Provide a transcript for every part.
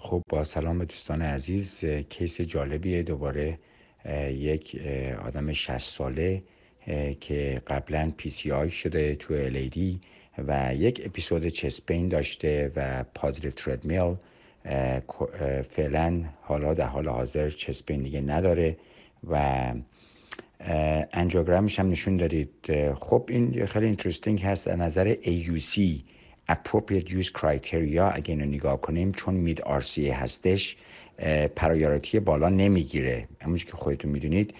خب با سلام دوستان عزیز. case جالبیه. دوباره یک آدم 60 ساله که قبلا PCI شده تو LAD و یک episode chest pain داشته و positive treadmill فعلا حالا در حال حاضر chest pain دیگه نداره و angiogram ش هم نشون دارید خب این خیلی interesting هست. از نظر AUC appropriate use criteria اگه اینو نگاه کنیم چون مید RCA هستش پرایورتی بالا نمی‌گیره. همونش که خودتون می‌دونید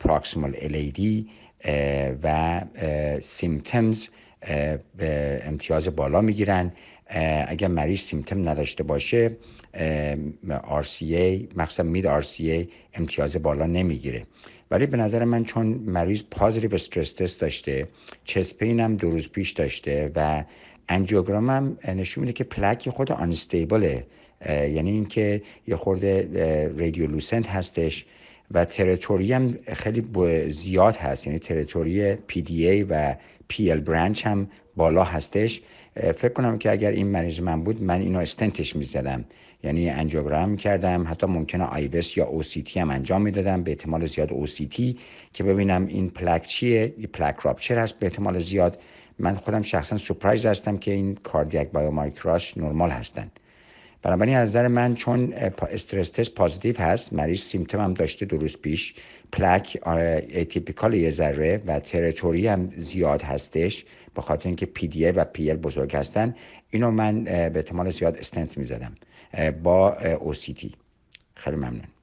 پراکسیمال LAD و سیمتمز امتیاز بالا می‌گیرن. اگر مریض سیمتم نداشته باشه RCA مخصوصا مید RCA امتیاز بالا نمی‌گیره. ولی به نظر من چون مریض پازیتیو استرس تست داشته chest pain هم دو روز پیش داشته و angiogram هم نشون میده که پلک خود unstable ه یعنی اینکه یه خورده radiolucent هستش. و territory هم خیلی زیاد هست. یعنی territory PDA و PL branch هم بالا هستش. فکر کنم که اگر این مریض من بود من اینو استنتش می‌زدم. یعنی angiogram کردم حتی ممکنه IVUS یا OCT هم انجام می‌دادم. به احتمال زیاد OCT. که ببینم این پلک چیه؟ این plaque rupture هست به احتمال زیاد. من خودم شخصا surprise هستم که این cardiac biomarker اش نرمال هستن. بنابراین از نظر من چون stress test positive هست مریض symptom هم داشته دو روز پیش plaque atypical یه ذره و territory هم زیاد هستش به خاطر اینکه PDA و PL بزرگ هستن. اینو من به احتمال زیاد استنت می‌زدم با OCT. خیلی ممنون.